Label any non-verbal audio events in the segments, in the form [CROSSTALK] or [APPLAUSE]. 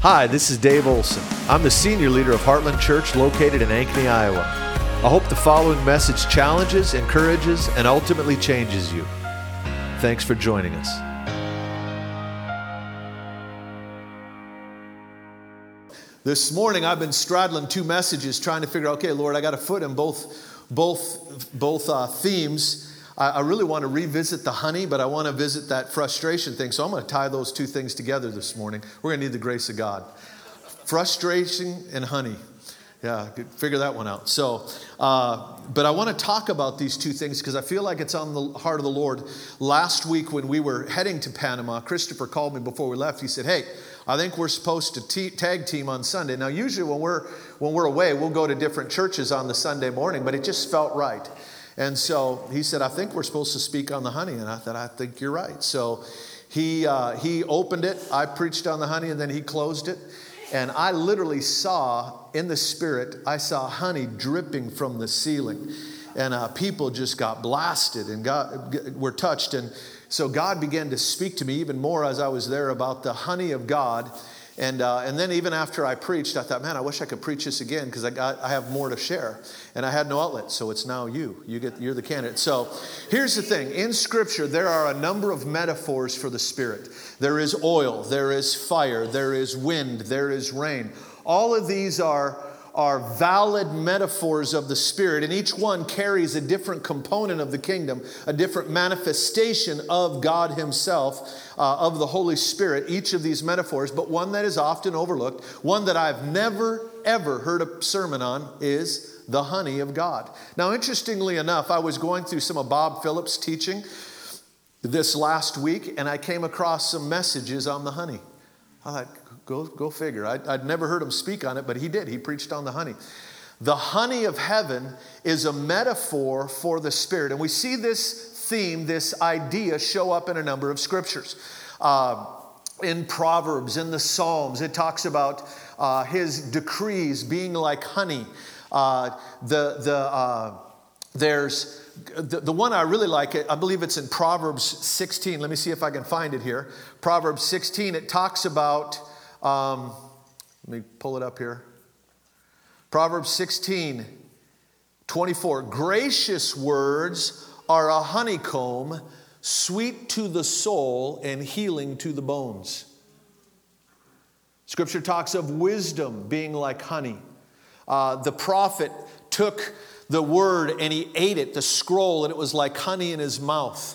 Hi, this is Dave Olson. I'm the senior leader of Heartland Church located in Ankeny, Iowa. I hope the following message challenges, encourages, and ultimately changes you. Thanks for joining us. This morning I've been straddling two messages trying to figure out, okay, Lord, I got a foot in both, both, both uh, themes. I, I really want to revisit the honey, but I want to visit that frustration thing. So I'm going to tie those two things together this morning. We're going to need the grace of God. Frustration and honey. Yeah, figure that one out. So, uh, but I want to talk about these two things because I feel like it's on the heart of the Lord. Last week, when we were heading to Panama, Christopher called me before we left. He said, Hey, I think we're supposed to t- tag team on Sunday. Now, usually when we're, when we're away, we'll go to different churches on the Sunday morning, but it just felt right. And so he said, I think we're supposed to speak on the honey. And I thought, I think you're right. So he, uh, he opened it, I preached on the honey, and then he closed it. And I literally saw in the spirit, I saw honey dripping from the ceiling. And uh, people just got blasted and got, were touched. And so God began to speak to me even more as I was there about the honey of God and, uh, and then even after I preached, I thought, man, I wish I could preach this again because I, got, I have more to share. And I had no outlet, so it's now you. you get, you're the candidate. So here's the thing in Scripture, there are a number of metaphors for the Spirit there is oil, there is fire, there is wind, there is rain. All of these are are valid metaphors of the Spirit, and each one carries a different component of the kingdom, a different manifestation of God Himself, uh, of the Holy Spirit, each of these metaphors, but one that is often overlooked, one that I've never, ever heard a sermon on is the honey of God. Now, interestingly enough, I was going through some of Bob Phillips' teaching this last week, and I came across some messages on the honey. I thought, Go, go figure. I'd, I'd never heard him speak on it, but he did. He preached on the honey. The honey of heaven is a metaphor for the Spirit. And we see this theme, this idea, show up in a number of scriptures. Uh, in Proverbs, in the Psalms, it talks about uh, his decrees being like honey. Uh, the, the, uh, there's the, the one I really like, I believe it's in Proverbs 16. Let me see if I can find it here. Proverbs 16, it talks about um, let me pull it up here. Proverbs 16, 24. Gracious words are a honeycomb, sweet to the soul and healing to the bones. Scripture talks of wisdom being like honey. Uh, the prophet took the word and he ate it, the scroll, and it was like honey in his mouth.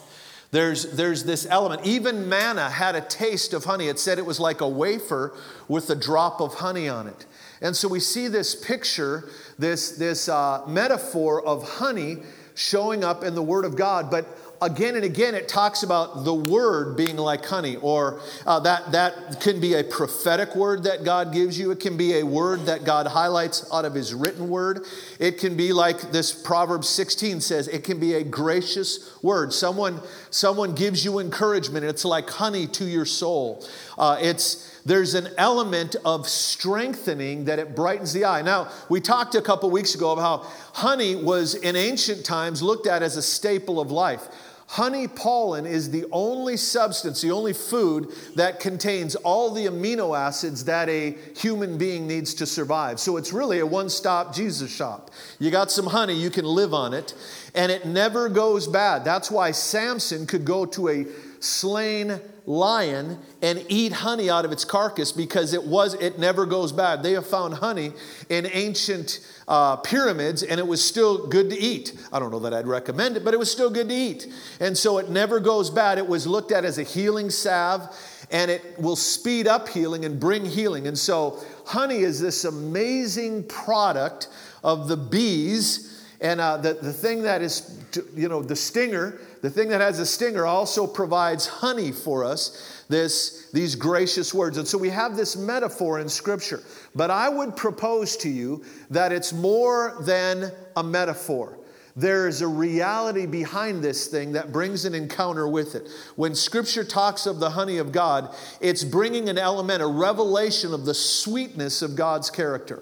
There's, there's this element. Even manna had a taste of honey. It said it was like a wafer with a drop of honey on it. And so we see this picture, this, this uh, metaphor of honey showing up in the Word of God. But again and again it talks about the word being like honey or uh, that, that can be a prophetic word that god gives you. It can be a word that god highlights out of his written word. It can be like this proverbs 16 says it can be a gracious word. Someone someone gives you encouragement. It's like honey to your soul. Uh, it's there's an element of strengthening that it brightens the eye. Now, we talked a couple weeks ago about how honey was in ancient times looked at as a staple of life. Honey pollen is the only substance, the only food that contains all the amino acids that a human being needs to survive. So it's really a one stop Jesus shop. You got some honey, you can live on it, and it never goes bad. That's why Samson could go to a slain lion and eat honey out of its carcass because it was it never goes bad. They have found honey in ancient uh, pyramids and it was still good to eat. I don't know that I'd recommend it, but it was still good to eat. And so it never goes bad. It was looked at as a healing salve and it will speed up healing and bring healing. And so honey is this amazing product of the bees. And uh, the, the thing that is, you know, the stinger, the thing that has a stinger also provides honey for us this, these gracious words. And so we have this metaphor in Scripture. But I would propose to you that it's more than a metaphor. There is a reality behind this thing that brings an encounter with it. When Scripture talks of the honey of God, it's bringing an element, a revelation of the sweetness of God's character,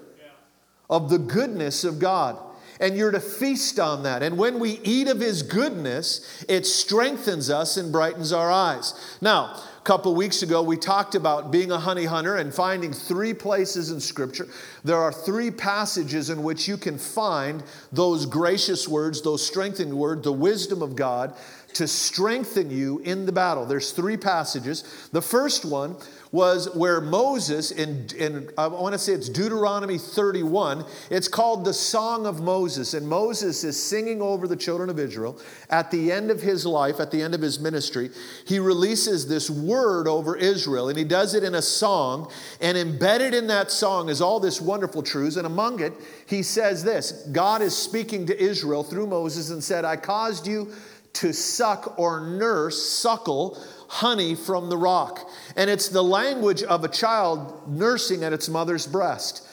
of the goodness of God and you're to feast on that. And when we eat of His goodness, it strengthens us and brightens our eyes. Now, a couple weeks ago, we talked about being a honey hunter and finding three places in Scripture. There are three passages in which you can find those gracious words, those strengthening words, the wisdom of God to strengthen you in the battle. There's three passages. The first one was where Moses, in, in I want to say it's Deuteronomy 31, it's called the Song of Moses. And Moses is singing over the children of Israel. At the end of his life, at the end of his ministry, he releases this word over Israel, and he does it in a song. And embedded in that song is all this wonderful truths. And among it, he says this God is speaking to Israel through Moses and said, I caused you to suck or nurse, suckle honey from the rock. And it's the language of a child nursing at its mother's breast.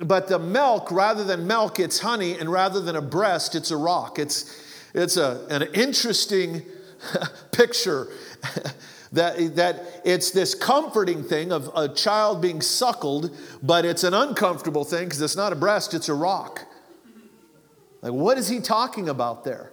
But the milk, rather than milk, it's honey, and rather than a breast, it's a rock. It's, it's a, an interesting [LAUGHS] picture [LAUGHS] that, that it's this comforting thing of a child being suckled, but it's an uncomfortable thing because it's not a breast, it's a rock. Like, what is he talking about there?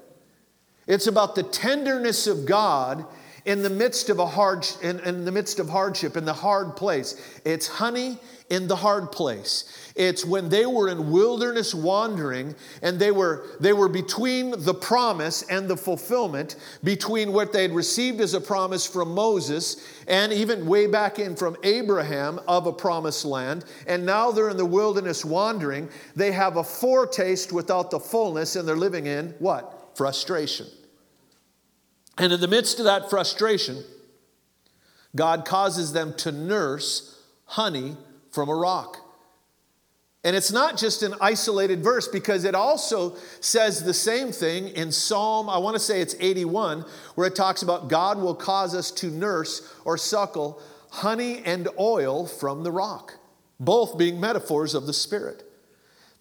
It's about the tenderness of God in the midst of a hard in, in, the midst of hardship in the hard place. It's honey in the hard place. It's when they were in wilderness wandering and they were they were between the promise and the fulfillment between what they had received as a promise from Moses and even way back in from Abraham of a promised land. And now they're in the wilderness wandering. They have a foretaste without the fullness and they're living in what frustration. And in the midst of that frustration, God causes them to nurse honey from a rock. And it's not just an isolated verse because it also says the same thing in Psalm, I want to say it's 81, where it talks about God will cause us to nurse or suckle honey and oil from the rock, both being metaphors of the Spirit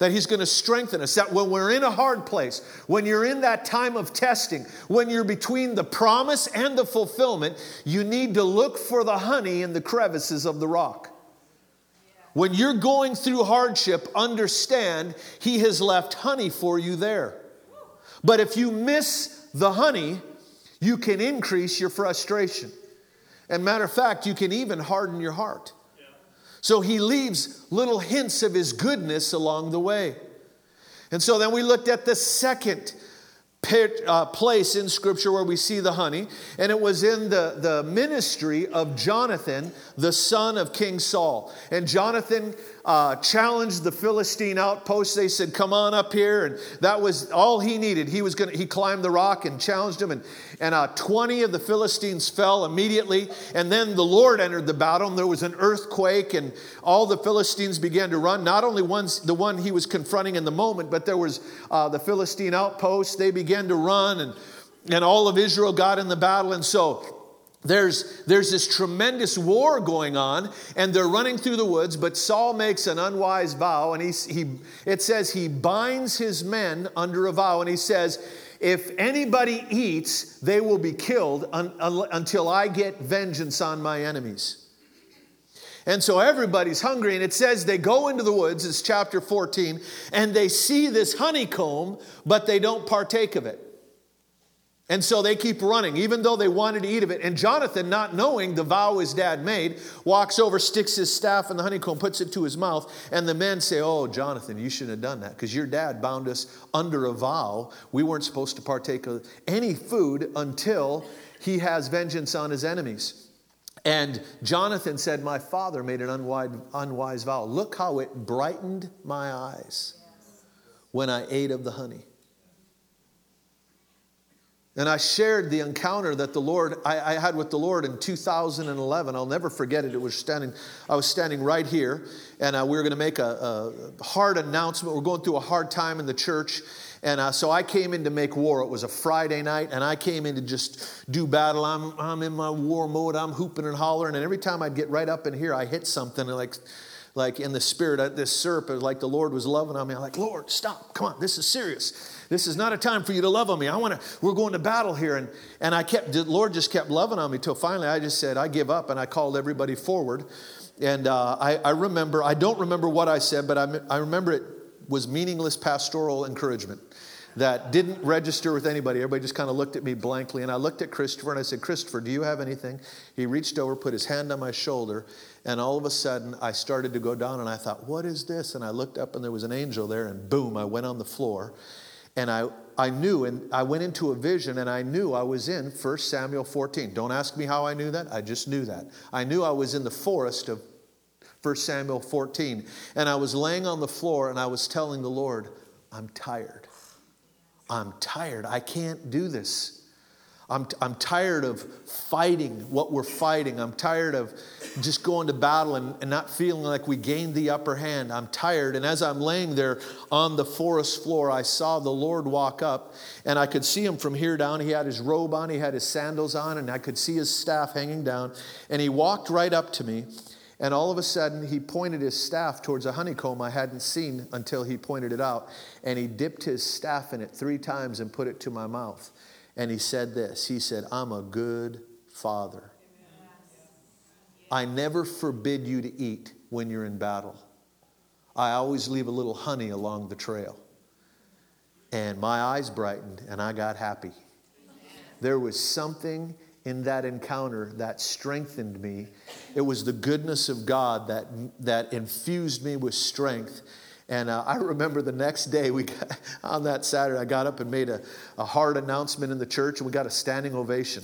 that He's going to strengthen us. That when we're in a hard place, when you're in that time of testing, when you're between the promise and the fulfillment, you need to look for the honey in the crevices of the rock. When you're going through hardship, understand He has left honey for you there. But if you miss the honey, you can increase your frustration. And matter of fact, you can even harden your heart. So he leaves little hints of his goodness along the way. And so then we looked at the second uh, place in Scripture where we see the honey, and it was in the, the ministry of Jonathan, the son of King Saul. And Jonathan uh, challenged the Philistine outposts. They said, "Come on up here," and that was all he needed. He was going to, he climbed the rock and challenged them, and and uh, twenty of the Philistines fell immediately. And then the Lord entered the battle, and there was an earthquake, and all the Philistines began to run. Not only one's the one he was confronting in the moment, but there was uh, the Philistine outposts. They began to run, and and all of Israel got in the battle, and so there's, there's this tremendous war going on, and they're running through the woods, but Saul makes an unwise vow, and he, he, it says he binds his men under a vow, and he says, If anybody eats, they will be killed un, un, until I get vengeance on my enemies. And so everybody's hungry, and it says they go into the woods, it's chapter 14, and they see this honeycomb, but they don't partake of it. And so they keep running, even though they wanted to eat of it. And Jonathan, not knowing the vow his dad made, walks over, sticks his staff in the honeycomb, puts it to his mouth. And the men say, Oh, Jonathan, you shouldn't have done that because your dad bound us under a vow. We weren't supposed to partake of any food until he has vengeance on his enemies. And Jonathan said, My father made an unwise, unwise vow. Look how it brightened my eyes when I ate of the honey. And I shared the encounter that the Lord I, I, had with the Lord in 2011. I'll never forget it. It was standing, I was standing right here, and uh, we were going to make a, a, hard announcement. We're going through a hard time in the church, and uh, so I came in to make war. It was a Friday night, and I came in to just do battle. I'm, I'm in my war mode. I'm hooping and hollering, and every time I'd get right up in here, I hit something like like in the spirit, uh, this serp, like the Lord was loving on me. I'm like, Lord, stop, come on, this is serious. This is not a time for you to love on me. I want to, we're going to battle here. And, and I kept, the Lord just kept loving on me till finally I just said, I give up. And I called everybody forward. And uh, I, I remember, I don't remember what I said, but I, I remember it was meaningless pastoral encouragement. that didn't register with anybody. Everybody just kind of looked at me blankly. And I looked at Christopher and I said, Christopher, do you have anything? He reached over, put his hand on my shoulder, and all of a sudden I started to go down and I thought, what is this? And I looked up and there was an angel there, and boom, I went on the floor. And I, I knew, and I went into a vision, and I knew I was in 1 Samuel 14. Don't ask me how I knew that, I just knew that. I knew I was in the forest of 1 Samuel 14. And I was laying on the floor and I was telling the Lord, I'm tired. I'm tired. I can't do this. I'm, I'm tired of fighting what we're fighting. I'm tired of just going to battle and, and not feeling like we gained the upper hand. I'm tired. And as I'm laying there on the forest floor, I saw the Lord walk up and I could see him from here down. He had his robe on, he had his sandals on, and I could see his staff hanging down. And he walked right up to me. And all of a sudden, he pointed his staff towards a honeycomb I hadn't seen until he pointed it out. And he dipped his staff in it three times and put it to my mouth. And he said this He said, I'm a good father. I never forbid you to eat when you're in battle. I always leave a little honey along the trail. And my eyes brightened and I got happy. There was something in that encounter that strengthened me. It was the goodness of God that, that infused me with strength. And uh, I remember the next day, we got, [LAUGHS] on that Saturday, I got up and made a, a hard announcement in the church, and we got a standing ovation.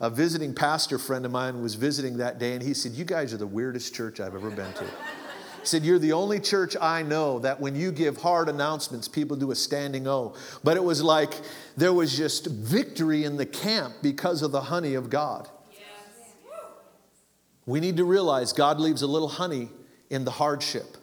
A visiting pastor friend of mine was visiting that day, and he said, You guys are the weirdest church I've ever been to. He said, You're the only church I know that when you give hard announcements, people do a standing O. But it was like there was just victory in the camp because of the honey of God. We need to realize God leaves a little honey in the hardship,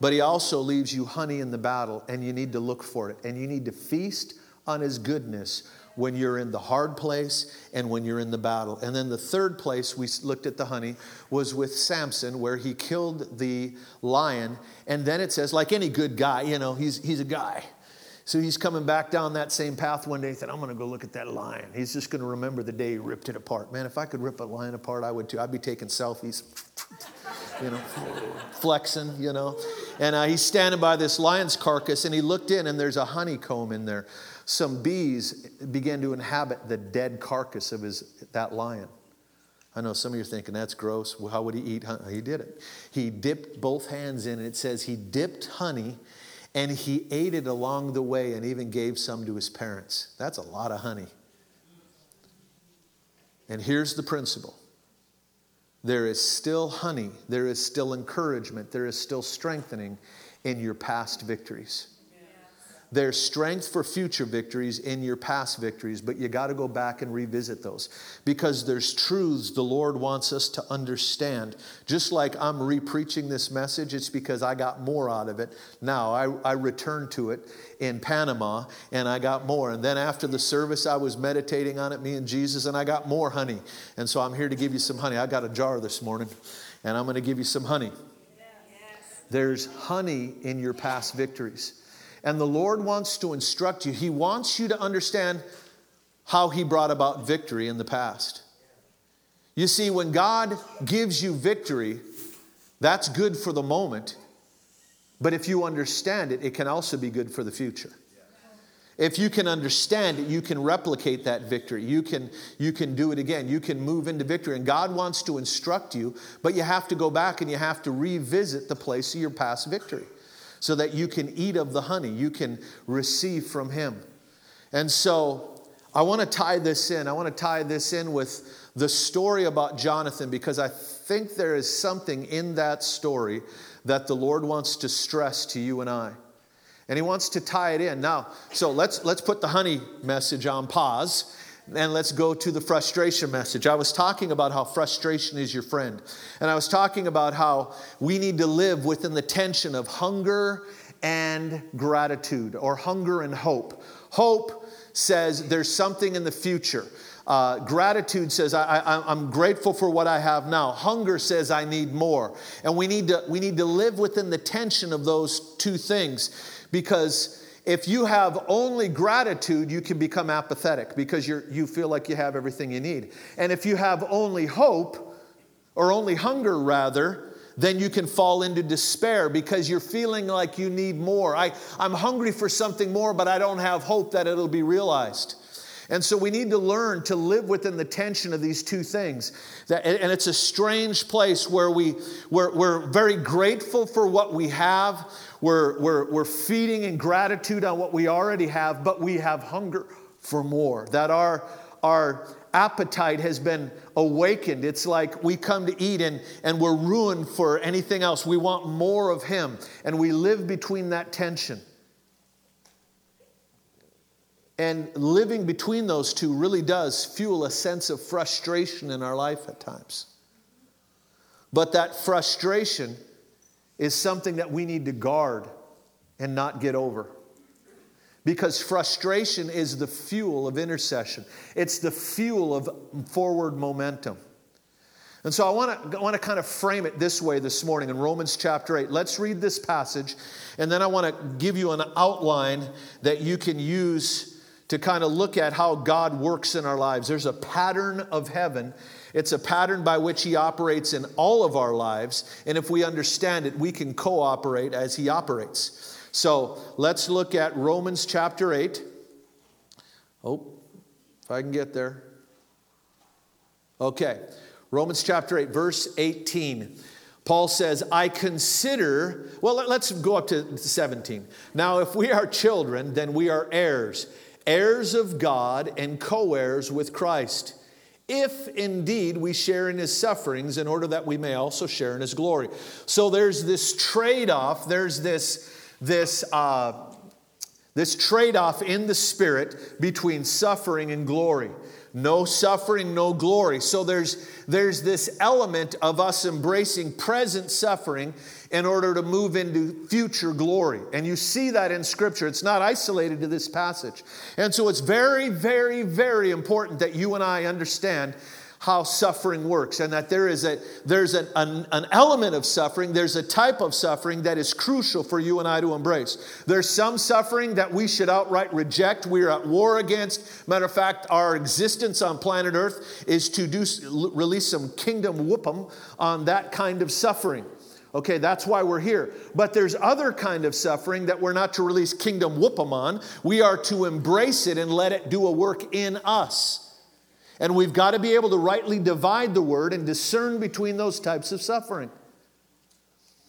but He also leaves you honey in the battle, and you need to look for it. And you need to feast on His goodness when you're in the hard place and when you're in the battle. And then the third place we looked at the honey was with Samson, where he killed the lion. And then it says, like any good guy, you know, he's, he's a guy. So he's coming back down that same path one day. He said, I'm going to go look at that lion. He's just going to remember the day he ripped it apart. Man, if I could rip a lion apart, I would too. I'd be taking selfies, you know, flexing, you know. And uh, he's standing by this lion's carcass and he looked in and there's a honeycomb in there some bees began to inhabit the dead carcass of his, that lion. I know some of you are thinking that's gross. Well, how would he eat honey? He did it. He dipped both hands in, and it says he dipped honey and he ate it along the way and even gave some to his parents. That's a lot of honey. And here's the principle there is still honey, there is still encouragement, there is still strengthening in your past victories. There's strength for future victories in your past victories, but you got to go back and revisit those because there's truths the Lord wants us to understand. Just like I'm repreaching this message, it's because I got more out of it. Now I, I returned to it in Panama and I got more. And then after the service, I was meditating on it, me and Jesus, and I got more honey. And so I'm here to give you some honey. I got a jar this morning and I'm going to give you some honey. There's honey in your past victories. And the Lord wants to instruct you. He wants you to understand how He brought about victory in the past. You see, when God gives you victory, that's good for the moment. But if you understand it, it can also be good for the future. If you can understand it, you can replicate that victory. You can, you can do it again. You can move into victory. And God wants to instruct you, but you have to go back and you have to revisit the place of your past victory so that you can eat of the honey, you can receive from Him. And so I want to tie this in. I want to tie this in with the story about Jonathan because I think there is something in that story that the Lord wants to stress to you and I. And he wants to tie it in. Now, so let's let's put the honey message on pause and let's go to the frustration message. I was talking about how frustration is your friend. And I was talking about how we need to live within the tension of hunger and gratitude, or hunger and hope. Hope says there's something in the future. Uh, gratitude says I, am grateful for what I have now. Hunger says I need more, and we need to we need to live within the tension of those two things, because if you have only gratitude, you can become apathetic because you you feel like you have everything you need. And if you have only hope, or only hunger rather, then you can fall into despair because you're feeling like you need more. I, I'm hungry for something more, but I don't have hope that it'll be realized. And so we need to learn to live within the tension of these two things. That, and it's a strange place where we, we're, we're very grateful for what we have. We're, we're, we're feeding in gratitude on what we already have, but we have hunger for more. That our, our appetite has been awakened. It's like we come to eat and, and we're ruined for anything else. We want more of Him. And we live between that tension. And living between those two really does fuel a sense of frustration in our life at times. But that frustration is something that we need to guard and not get over. Because frustration is the fuel of intercession, it's the fuel of forward momentum. And so I want to, I want to kind of frame it this way this morning in Romans chapter 8. Let's read this passage, and then I want to give you an outline that you can use to kind of look at how God works in our lives. There's a pattern of heaven. It's a pattern by which He operates in all of our lives. And if we understand it, we can cooperate as He operates. So let's look at Romans chapter 8. Oh, if I can get there. Okay, Romans chapter 8, verse 18. Paul says, I consider, well, let's go up to 17. Now, if we are children, then we are heirs, heirs of God and co heirs with Christ. If indeed we share in his sufferings, in order that we may also share in his glory. So there's this trade off, there's this this, uh, this trade off in the spirit between suffering and glory. No suffering, no glory. So there's, there's this element of us embracing present suffering in order to move into future glory. And you see that in Scripture. It's not isolated to this passage. And so it's very, very, very important that you and I understand how suffering works and that there is a there's an, an, an, element of suffering there's a type of suffering that is crucial for you and i to embrace there's some suffering that we should outright reject we're at war against matter of fact our existence on planet earth is to do release some kingdom whoopum on that kind of suffering Okay, that's why we're here. But there's other kind of suffering that we're not to release kingdom whoopum on. We are to embrace it and let it do a work in us. And we've got to be able to rightly divide the word and discern between those types of suffering.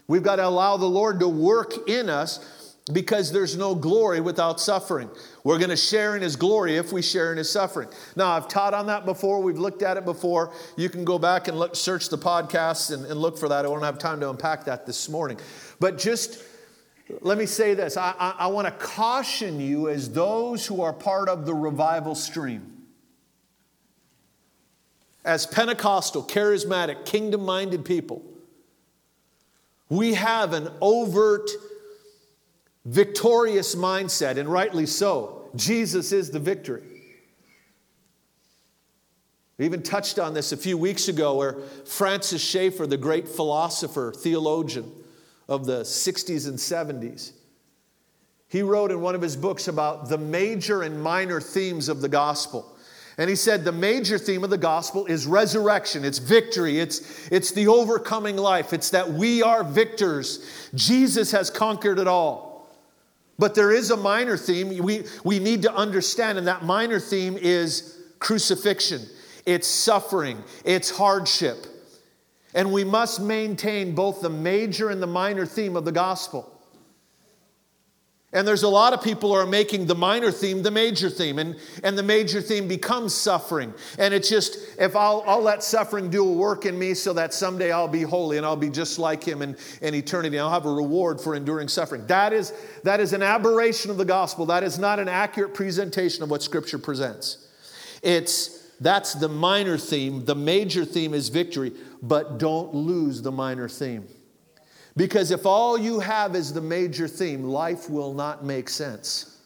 We've got to allow the Lord to work in us because there's no glory without suffering. We're going to share in His glory if we share in His suffering. Now, I've taught on that before. We've looked at it before. You can go back and look, search the podcasts and, and look for that. I won't have time to unpack that this morning. But just let me say this I, I, I want to caution you as those who are part of the revival stream as Pentecostal, charismatic, kingdom minded people, we have an overt, victorious mindset, and rightly so. Jesus is the victory. We even touched on this a few weeks ago where Francis Schaeffer, the great philosopher, theologian of the 60s and 70s, he wrote in one of his books about the major and minor themes of the gospel. And he said the major theme of the gospel is resurrection, it's victory, it's, it's the overcoming life, it's that we are victors. Jesus has conquered it all. But there is a minor theme we, we need to understand, and that minor theme is crucifixion, it's suffering, it's hardship. And we must maintain both the major and the minor theme of the gospel. And there's a lot of people who are making the minor theme the major theme, and, and the major theme becomes suffering. And it's just, if I'll, I'll let suffering do a work in me so that someday I'll be holy and I'll be just like him in, in eternity. I'll have a reward for enduring suffering. That is, that is an aberration of the gospel. That is not an accurate presentation of what Scripture presents. It's, that's the minor theme. The major theme is victory, but don't lose the minor theme. Because if all you have is the major theme, life will not make sense.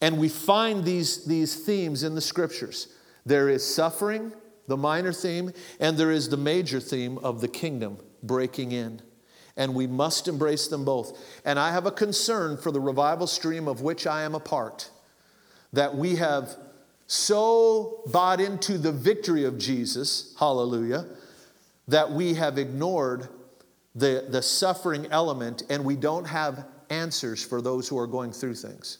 And we find these, these themes in the scriptures. There is suffering, the minor theme, and there is the major theme of the kingdom breaking in. And we must embrace them both. And I have a concern for the revival stream of which I am a part, that we have so bought into the victory of Jesus, hallelujah, that we have ignored the, the suffering element, and we don't have answers for those who are going through things.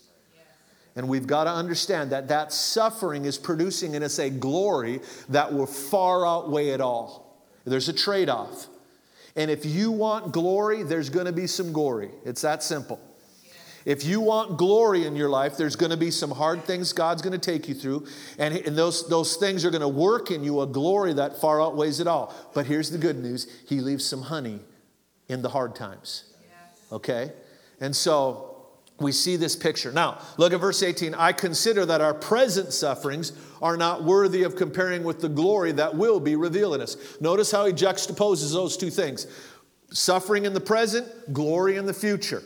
And we've got to understand that that suffering is producing in us a glory that will far outweigh it all. There's a trade off. And if you want glory, there's going to be some glory. It's that simple. If you want glory in your life, there's going to be some hard things God's going to take you through. And, and those, those things are going to work in you a glory that far outweighs it all. But here's the good news He leaves some honey in the hard times. Okay? And so we see this picture. Now, look at verse 18. I consider that our present sufferings are not worthy of comparing with the glory that will be revealed in us. Notice how he juxtaposes those two things suffering in the present, glory in the future.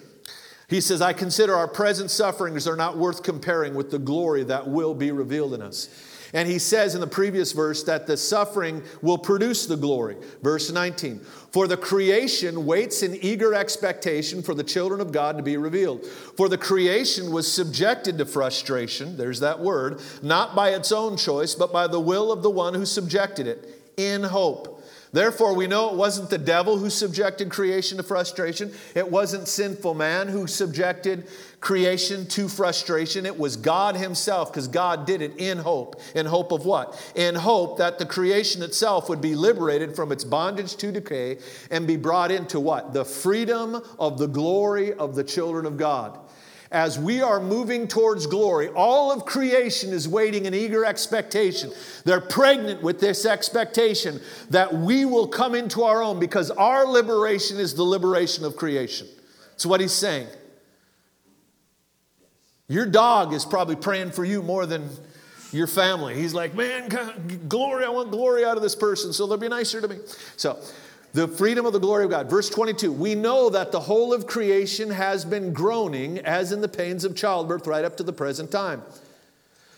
He says, I consider our present sufferings are not worth comparing with the glory that will be revealed in us. And he says in the previous verse that the suffering will produce the glory. Verse 19 For the creation waits in eager expectation for the children of God to be revealed. For the creation was subjected to frustration, there's that word, not by its own choice, but by the will of the one who subjected it, in hope Therefore, we know it wasn't the devil who subjected creation to frustration. It wasn't sinful man who subjected creation to frustration. It was God Himself, because God did it in hope. In hope of what? In hope that the creation itself would be liberated from its bondage to decay and be brought into what? The freedom of the glory of the children of God as we are moving towards glory, all of creation is waiting in eager expectation. They're pregnant with this expectation that we will come into our own because our liberation is the liberation of creation. That's what he's saying. Your dog is probably praying for you more than your family. He's like, man, glory, I want glory out of this person, so they'll be nicer to me. So, the freedom of the glory of God. Verse 22 We know that the whole of creation has been groaning as in the pains of childbirth right up to the present time.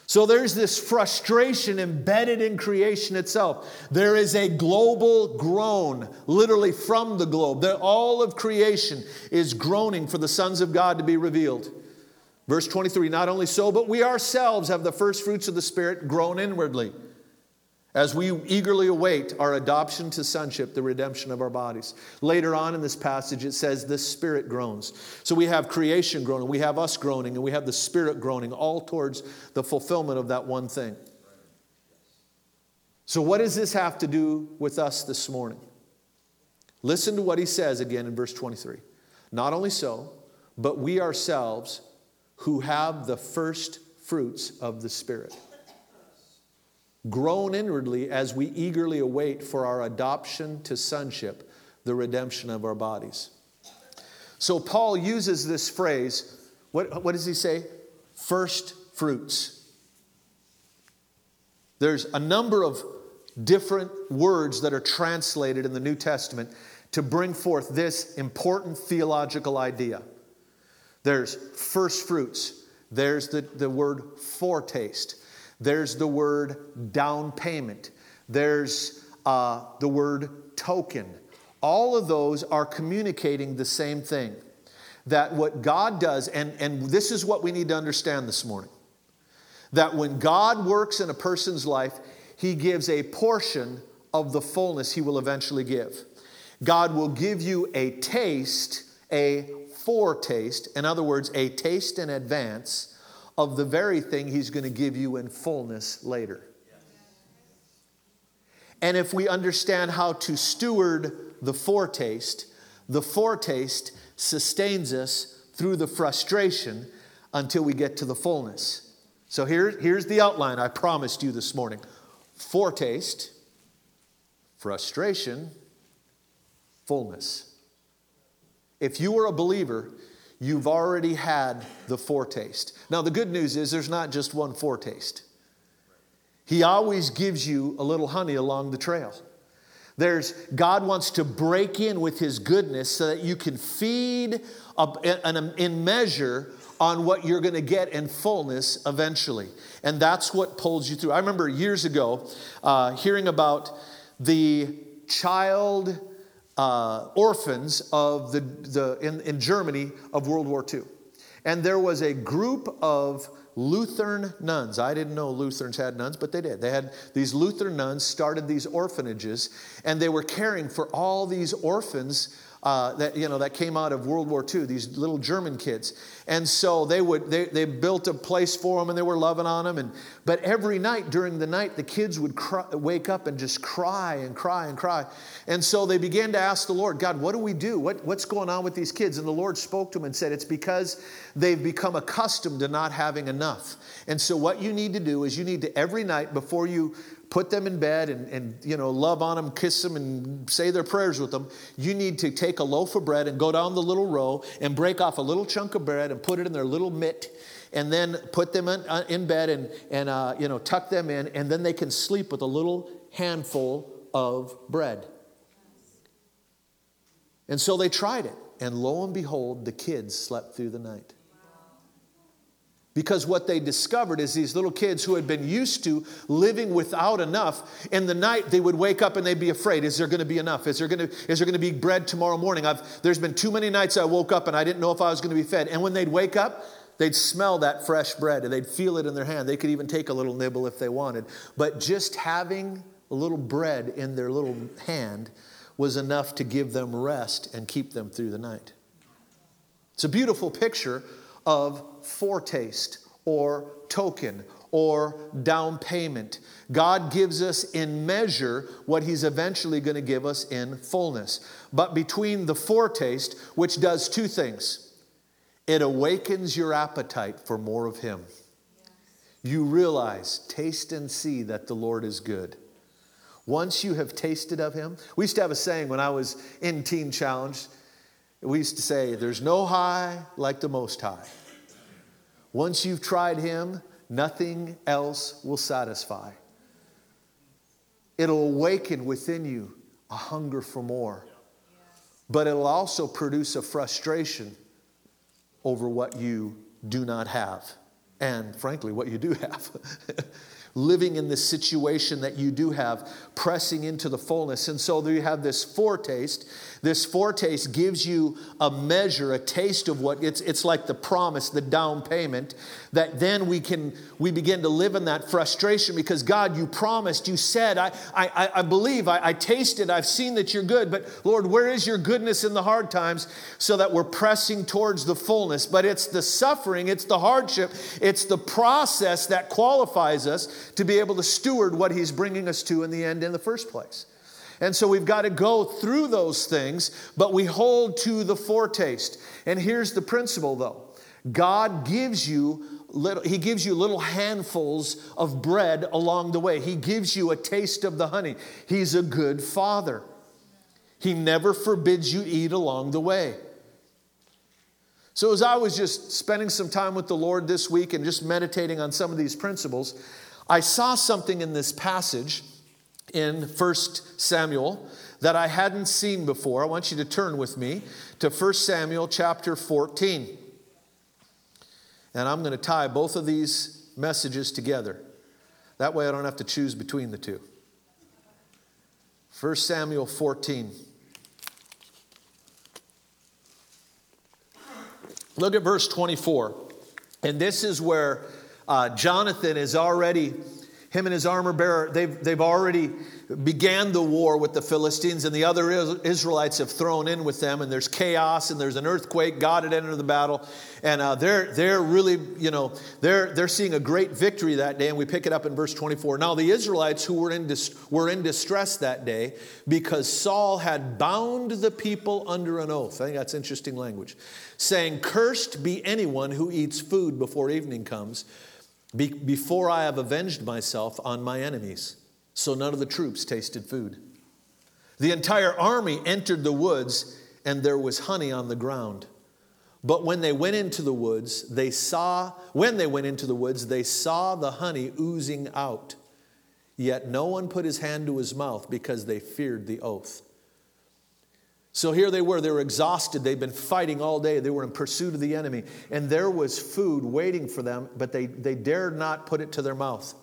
So there's this frustration embedded in creation itself. There is a global groan, literally from the globe. All of creation is groaning for the sons of God to be revealed. Verse 23 Not only so, but we ourselves have the first fruits of the Spirit groan inwardly as we eagerly await our adoption to sonship, the redemption of our bodies. Later on in this passage, it says the Spirit groans. So we have creation groaning, we have us groaning, and we have the Spirit groaning, all towards the fulfillment of that one thing. So, what does this have to do with us this morning? Listen to what he says again in verse 23. Not only so, but we ourselves who have the first fruits of the Spirit groan inwardly as we eagerly await for our adoption to sonship, the redemption of our bodies. So Paul uses this phrase. What, what does he say? First fruits. There's a number of different words that are translated in the New Testament to bring forth this important theological idea. There's first fruits, there's the, the word foretaste, there's the word down payment. There's uh, the word token. All of those are communicating the same thing. That what God does, and, and this is what we need to understand this morning that when God works in a person's life, he gives a portion of the fullness he will eventually give. God will give you a taste, a foretaste, in other words, a taste in advance of the very thing He's going to give you in fullness later. And if we understand how to steward the foretaste, the foretaste sustains us through the frustration until we get to the fullness. So here, here's the outline I promised you this morning foretaste, frustration, fullness. If you are a believer, you've already had the foretaste. Now, the good news is there's not just one foretaste, He always gives you a little honey along the trail. There's God wants to break in with His goodness so that you can feed in measure on what you're going to get in fullness eventually. And that's what pulls you through. I remember years ago uh, hearing about the child uh, orphans of the, the, in, in Germany of World War II. And there was a group of Lutheran nuns. I didn't know Lutherans had nuns, but they did. They had these Lutheran nuns started these orphanages, and they were caring for all these orphans uh, that you know that came out of World War II. These little German kids, and so they would they, they built a place for them, and they were loving on them. And but every night during the night, the kids would cry, wake up and just cry and cry and cry. And so they began to ask the Lord, God, what do we do? What, what's going on with these kids? And the Lord spoke to them and said, It's because they've become accustomed to not having enough. And so what you need to do is you need to every night before you put them in bed and, and you know love on them kiss them and say their prayers with them you need to take a loaf of bread and go down the little row and break off a little chunk of bread and put it in their little mitt and then put them in, uh, in bed and, and uh, you know tuck them in and then they can sleep with a little handful of bread. And so they tried it. And lo and behold the kids slept through the night because what they discovered is these little kids who had been used to living without enough, in the night they would wake up and they'd be afraid, is there going to be enough? Is there going to, is there going to be bread tomorrow morning? I've, there's been too many nights I woke up and I didn't know if I was going to be fed. And when they'd wake up, they'd smell that fresh bread and they'd feel it in their hand. They could even take a little nibble if they wanted. But just having a little bread in their little hand was enough to give them rest and keep them through the night. It's a beautiful picture of foretaste or token or down payment. God gives us in measure what He's eventually going to give us in fullness. But between the foretaste, which does two things it awakens your appetite for more of Him. You realize, taste and see that the Lord is good. Once you have tasted of Him, we used to have a saying when I was in Teen Challenge. We used to say, There's no high like the Most High. Once you've tried Him, nothing else will satisfy. It'll awaken within you a hunger for more, but it'll also produce a frustration over what you do not have, and frankly, what you do have. [LAUGHS] living in the situation that you do have, pressing into the fullness. And so you have this foretaste. This foretaste gives you a measure, a taste of what it's, it's like the promise, the down payment, that then we can we begin to live in that frustration because God, you promised, you said, I, I, I believe, I, I tasted, I've seen that you're good, but Lord, where is your goodness in the hard times so that we're pressing towards the fullness? But it's the suffering, it's the hardship, it's the process that qualifies us to be able to steward what He's bringing us to in the end in the first place. And so we've got to go through those things, but we hold to the foretaste. And here's the principle though God gives you little, He gives you little handfuls of bread along the way, He gives you a taste of the honey. He's a good father. He never forbids you eat along the way. So, as I was just spending some time with the Lord this week and just meditating on some of these principles, I saw something in this passage in 1 Samuel that I hadn't seen before. I want you to turn with me to 1 Samuel chapter 14. And I'm going to tie both of these messages together. That way I don't have to choose between the two. 1 Samuel 14. Look at verse 24. And this is where uh, Jonathan is already, him and his armor bearer, they've, they've already began the war with the Philistines, and the other Israelites have thrown in with them, and there's chaos and there's an earthquake. God had entered the battle, and uh, they're they're really you know they're they're seeing a great victory that day, and we pick it up in verse 24. Now the Israelites who were in dis- were in distress that day because Saul had bound the people under an oath. I think that's interesting language, saying, "Cursed be anyone who eats food before evening comes." Be, before I have avenged myself on my enemies. So none of the troops tasted food. The entire army entered the woods, and there was honey on the ground. But when they went into the woods, they saw, when they went into the woods, they saw the honey oozing out. Yet no one put his hand to his mouth because they feared the oath. So here they were, they were exhausted. They'd been fighting all day. They were in pursuit of the enemy. And there was food waiting for them, but they, they dared not put it to their mouth.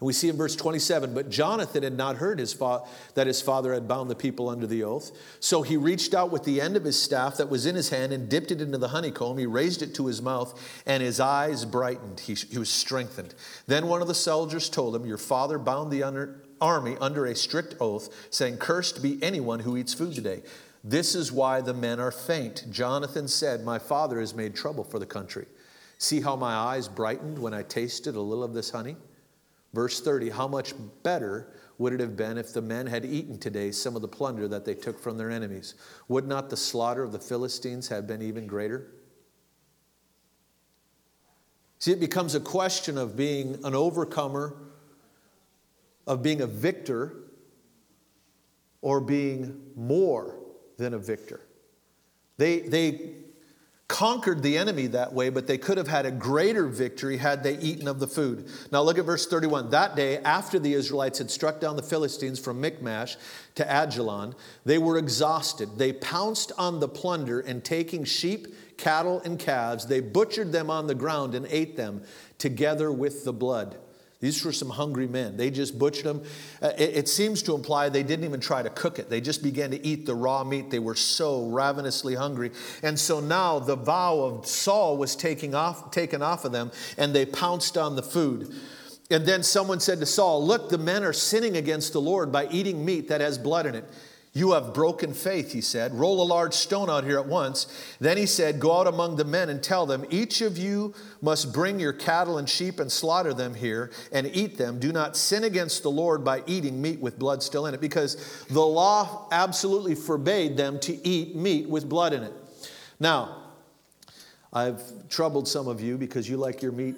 And we see in verse 27 but Jonathan had not heard his fa- that his father had bound the people under the oath. So he reached out with the end of his staff that was in his hand and dipped it into the honeycomb. He raised it to his mouth, and his eyes brightened. He, he was strengthened. Then one of the soldiers told him, Your father bound the under, army under a strict oath, saying, Cursed be anyone who eats food today. This is why the men are faint. Jonathan said, My father has made trouble for the country. See how my eyes brightened when I tasted a little of this honey? Verse 30 How much better would it have been if the men had eaten today some of the plunder that they took from their enemies? Would not the slaughter of the Philistines have been even greater? See, it becomes a question of being an overcomer, of being a victor, or being more than a victor. They, they conquered the enemy that way, but they could have had a greater victory had they eaten of the food. Now look at verse 31. That day, after the Israelites had struck down the Philistines from Michmash to Ajalon, they were exhausted. They pounced on the plunder and taking sheep, cattle, and calves, they butchered them on the ground and ate them together with the blood. These were some hungry men. They just butchered them. Uh, it, it, seems to imply they didn't even try to cook it. They just began to eat the raw meat. They were so ravenously hungry. And so now the vow of Saul was taking off, taken off of them, and they pounced on the food. And then someone said to Saul, Look, the men are sinning against the Lord by eating meat that has blood in it. You have broken faith, he said. Roll a large stone out here at once. Then he said, Go out among the men and tell them, Each of you must bring your cattle and sheep and slaughter them here and eat them. Do not sin against the Lord by eating meat with blood still in it, because the law absolutely forbade them to eat meat with blood in it. Now, I've troubled some of you because you like your meat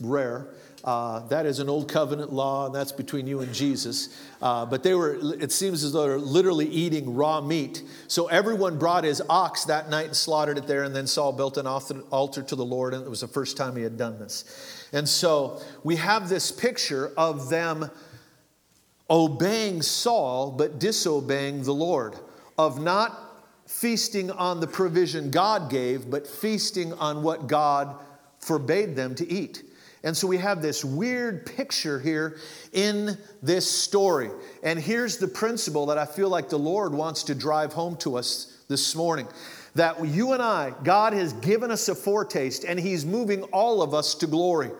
rare. Uh, that is an old covenant law, and that's between you and Jesus. Uh, but they were, it seems as though they're literally eating raw meat. So everyone brought his ox that night and slaughtered it there, and then Saul built an altar to the Lord, and it was the first time he had done this. And so we have this picture of them obeying Saul, but disobeying the Lord, of not feasting on the provision God gave, but feasting on what God forbade them to eat. And so we have this weird picture here in this story. And here's the principle that I feel like the Lord wants to drive home to us this morning that you and I, God has given us a foretaste and He's moving all of us to glory.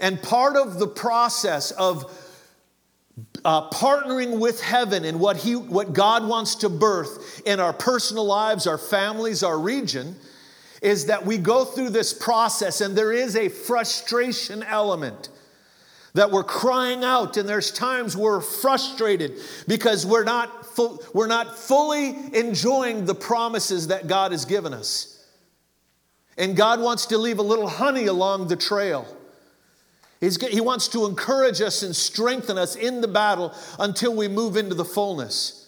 And part of the process of uh, partnering with heaven and what, he, what God wants to birth in our personal lives, our families, our region is that we go through this process and there is a frustration element that we're crying out and there's times we're frustrated because we're not fu- we're not fully enjoying the promises that God has given us. And God wants to leave a little honey along the trail. He's, he wants to encourage us and strengthen us in the battle until we move into the fullness.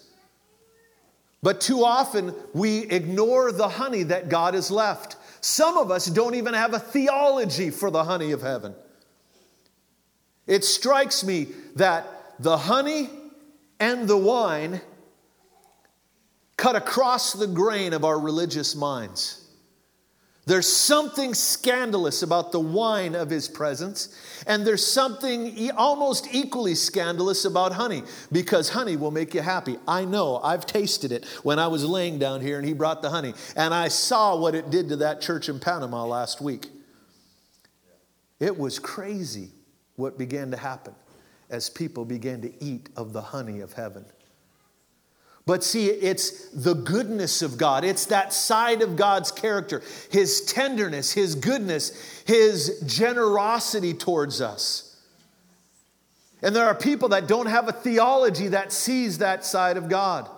But too often we ignore the honey that God has left. Some of us don't even have a theology for the honey of heaven. It strikes me that the honey and the wine cut across the grain of our religious minds. There's something scandalous about the wine of his presence, and there's something almost equally scandalous about honey because honey will make you happy. I know, I've tasted it when I was laying down here and he brought the honey, and I saw what it did to that church in Panama last week. It was crazy what began to happen as people began to eat of the honey of heaven. But see, it's the goodness of God. It's that side of God's character, His tenderness, His goodness, His generosity towards us. And there are people that don't have a theology that sees that side of God.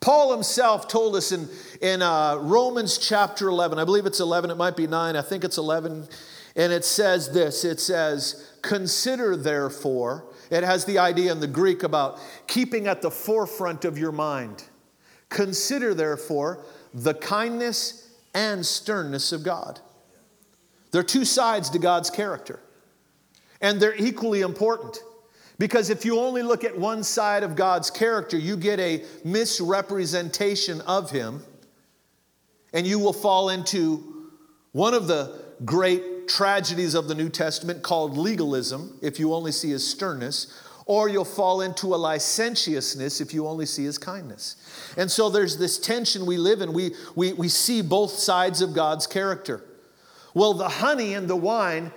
Paul himself told us in, in uh, Romans chapter 11, I believe it's 11, it might be 9, I think it's 11, and it says this it says, Consider therefore it has the idea in the Greek about keeping at the forefront of your mind. Consider, therefore, the kindness and sternness of God. There are two sides to God's character, and they're equally important. Because if you only look at one side of God's character, you get a misrepresentation of Him, and you will fall into one of the great tragedies of the New Testament called legalism, if you only see his sternness, or you'll fall into a licentiousness if you only see his kindness. And so there's this tension we live in. We, we, we see both sides of God's character. Well, the honey and the wine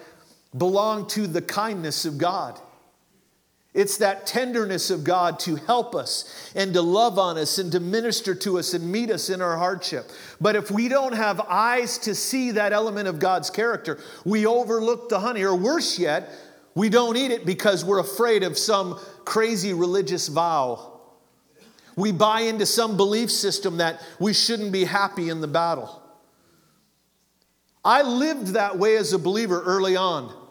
belong to the kindness of God. It's that tenderness of God to help us and to love on us and to minister to us and meet us in our hardship. But if we don't have eyes to see that element of God's character, we overlook the honey, or worse yet, we don't eat it because we're afraid of some crazy religious vow. We buy into some belief system that we shouldn't be happy in the battle. I lived that way as a believer early on.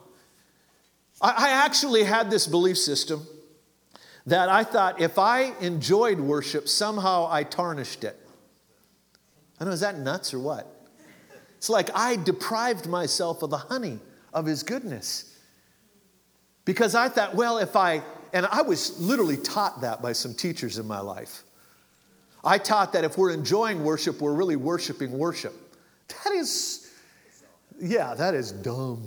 I, actually had this belief system that I thought if I enjoyed worship, somehow I tarnished it. I don't know, is that nuts or what? It's like I deprived myself of the honey of his goodness. Because I thought, well, if I, and I was literally taught that by some teachers in my life. I taught that if we're enjoying worship, we're really worshiping worship. That is, yeah, that is dumb.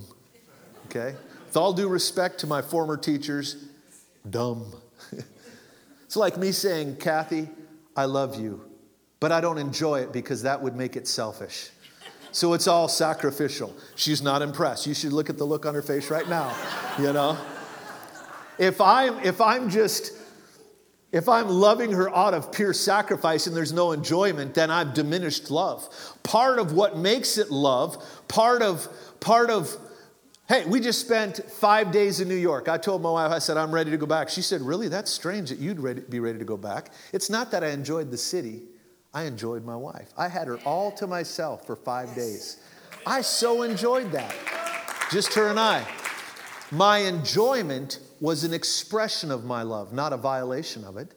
Okay? With all due respect to my former teachers, dumb. [LAUGHS] it's like me saying, Kathy, I love you, but I don't enjoy it because that would make it selfish. So it's all sacrificial. She's not impressed. You should look at the look on her face right now, you know? If I'm, if I'm just, if I'm loving her out of pure sacrifice and there's no enjoyment, then I've diminished love. Part of what makes it love, part of, part of Hey, we just spent five days in New York. I told my wife, I said, I'm ready to go back. She said, Really? That's strange that you'd ready, be ready to go back. It's not that I enjoyed the city, I enjoyed my wife. I had her all to myself for five days. I so enjoyed that. Just her and I. My enjoyment was an expression of my love, not a violation of it.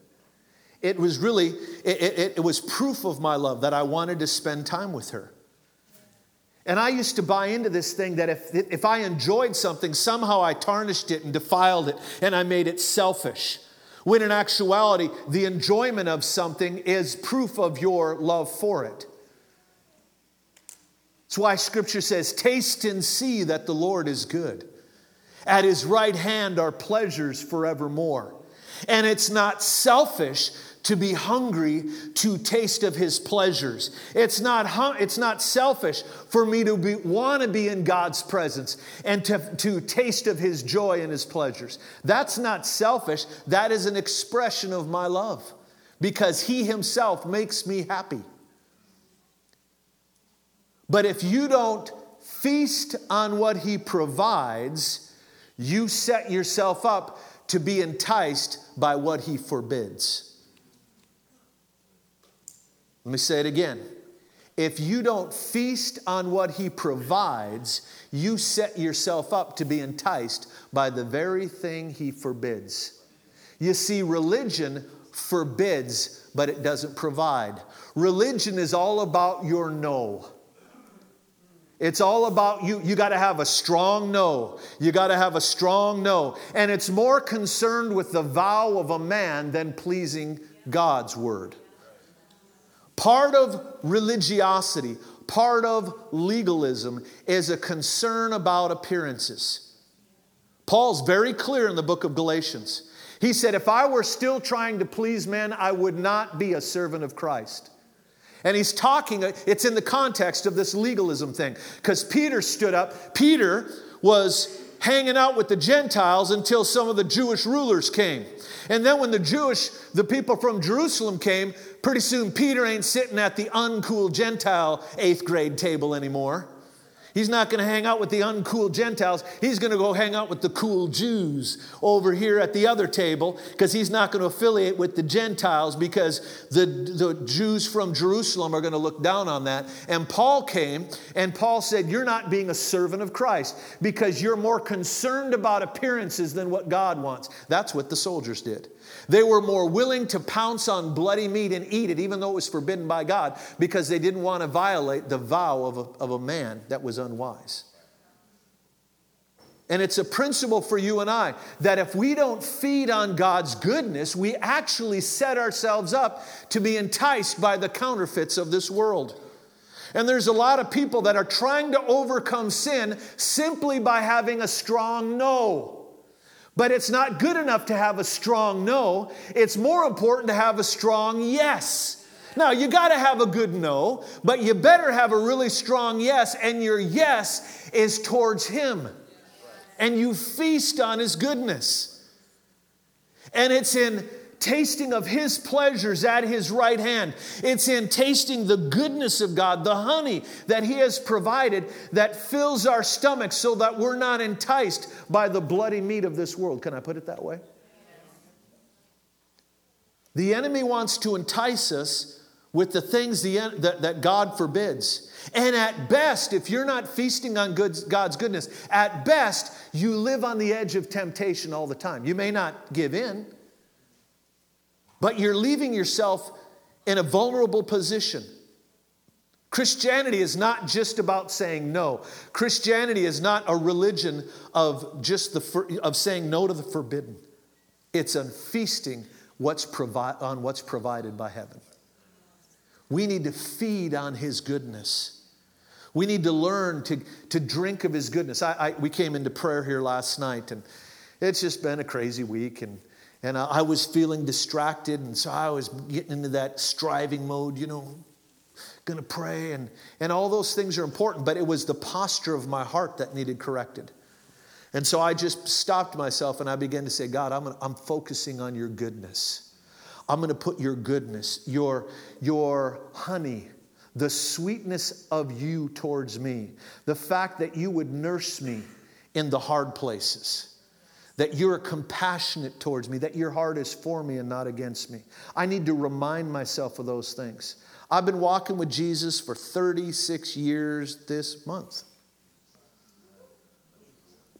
It was really, it, it, it was proof of my love that I wanted to spend time with her. And I used to buy into this thing that if, if I enjoyed something, somehow I tarnished it and defiled it and I made it selfish. When in actuality, the enjoyment of something is proof of your love for it. That's why scripture says, Taste and see that the Lord is good. At his right hand are pleasures forevermore. And it's not selfish to be hungry to taste of his pleasures. It's not, it's not selfish for me to be, want to be in God's presence and to, to taste of his joy and his pleasures. That's not selfish. That is an expression of my love because he himself makes me happy. But if you don't feast on what he provides, you set yourself up to be enticed by what he forbids. Let me say it again. If you don't feast on what He provides, you set yourself up to be enticed by the very thing He forbids. You see, religion forbids, but it doesn't provide. Religion is all about your no. It's all about you. You got to have a strong no. You got to have a strong no. And it's more concerned with the vow of a man than pleasing God's word. Part of religiosity, part of legalism is a concern about appearances. Paul's very clear in the book of Galatians. He said, If I were still trying to please men, I would not be a servant of Christ. And he's talking, it's in the context of this legalism thing. Because Peter stood up. Peter was hanging out with the Gentiles until some of the Jewish rulers came. And then when the Jewish, the people from Jerusalem came, pretty soon Peter ain't sitting at the uncool Gentile eighth grade table anymore. He's not going to hang out with the uncool Gentiles. He's going to go hang out with the cool Jews over here at the other table because he's not going to affiliate with the Gentiles because the, the Jews from Jerusalem are going to look down on that. And Paul came and Paul said, You're not being a servant of Christ because you're more concerned about appearances than what God wants. That's what the soldiers did. They were more willing to pounce on bloody meat and eat it, even though it was forbidden by God, because they didn't want to violate the vow of a, of a man that was unwise. And it's a principle for you and I that if we don't feed on God's goodness, we actually set ourselves up to be enticed by the counterfeits of this world. And there's a lot of people that are trying to overcome sin simply by having a strong no. But it's not good enough to have a strong no. It's more important to have a strong yes. Now, you got to have a good no, but you better have a really strong yes, and your yes is towards Him. And you feast on His goodness. And it's in tasting of his pleasures at his right hand. It's in tasting the goodness of God, the honey that he has provided that fills our stomachs so that we're not enticed by the bloody meat of this world. Can I put it that way? The enemy wants to entice us with the things the, that, that God forbids. And at best, if you're not feasting on God's goodness, at best, you live on the edge of temptation all the time. You may not give in, but you're leaving yourself in a vulnerable position. Christianity is not just about saying no. Christianity is not a religion of just the of saying no to the forbidden. It's on feasting what's provi- on what's provided by heaven. We need to feed on his goodness. We need to learn to, to drink of his goodness. I, I, we came into prayer here last night, and it's just been a crazy week. And and I was feeling distracted, and so I was getting into that striving mode, you know, gonna pray, and, and all those things are important, but it was the posture of my heart that needed corrected. And so I just stopped myself and I began to say, God, I'm, gonna, I'm focusing on your goodness. I'm gonna put your goodness, your, your honey, the sweetness of you towards me, the fact that you would nurse me in the hard places that you're compassionate towards me, that your heart is for me and not against me. I need to remind myself of those things. I've been walking with Jesus for 36 years this month.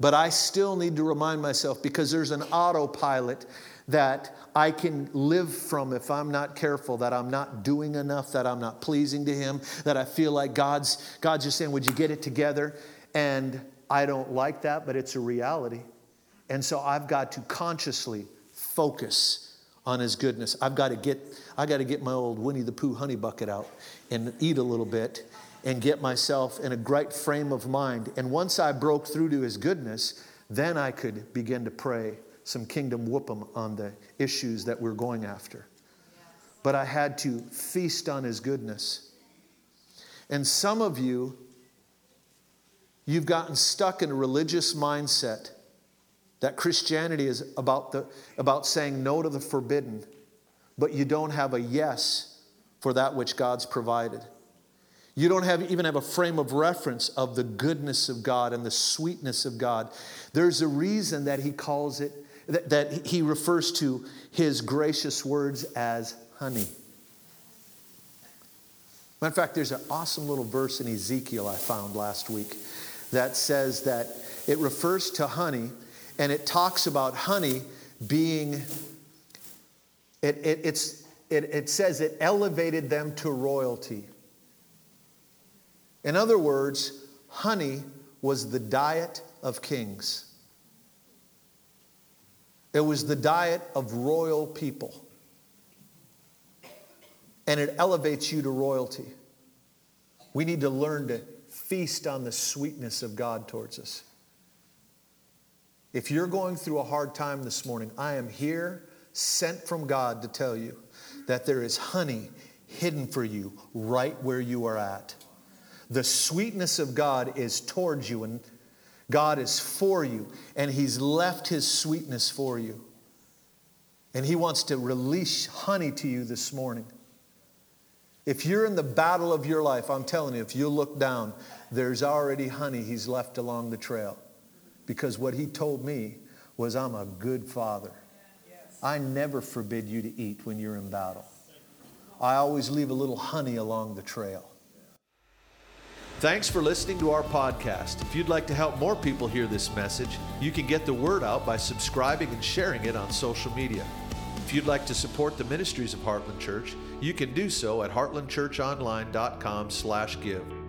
But I still need to remind myself because there's an autopilot that I can live from if I'm not careful, that I'm not doing enough, that I'm not pleasing to Him, that I feel like God's, God's just saying, Would you get it together? And I don't like that, but it's a reality. And so I've got to consciously focus on his goodness. I've got to get, I got to get my old Winnie the Pooh honey bucket out and eat a little bit and get myself in a great frame of mind. And once I broke through to his goodness, then I could begin to pray some kingdom whoop'em on the issues that we're going after. But I had to feast on his goodness. And some of you, you've gotten stuck in a religious mindset that Christianity is about, the, about saying no to the forbidden, but you don't have a yes for that which God's provided. You don't have, even have a frame of reference of the goodness of God and the sweetness of God. There's a reason that he calls it, that, that he refers to his gracious words as honey. Matter of fact, there's an awesome little verse in Ezekiel I found last week that says that it refers to honey and it talks about honey being, it, it, it's, it, it says it elevated them to royalty. In other words, honey was the diet of kings. It was the diet of royal people. And it elevates you to royalty. We need to learn to feast on the sweetness of God towards us. If you're going through a hard time this morning, I am here sent from God to tell you that there is honey hidden for you right where you are at. The sweetness of God is towards you, and God is for you, and He's left His sweetness for you. And He wants to release honey to you this morning. If you're in the battle of your life, I'm telling you, if you look down, there's already honey He's left along the trail because what he told me was, I'm a good father. I never forbid you to eat when you're in battle. I always leave a little honey along the trail. Thanks for listening to our podcast. If you'd like to help more people hear this message, you can get the word out by subscribing and sharing it on social media. If you'd like to support the ministries of Heartland Church, you can do so at heartlandchurchonline.com/give.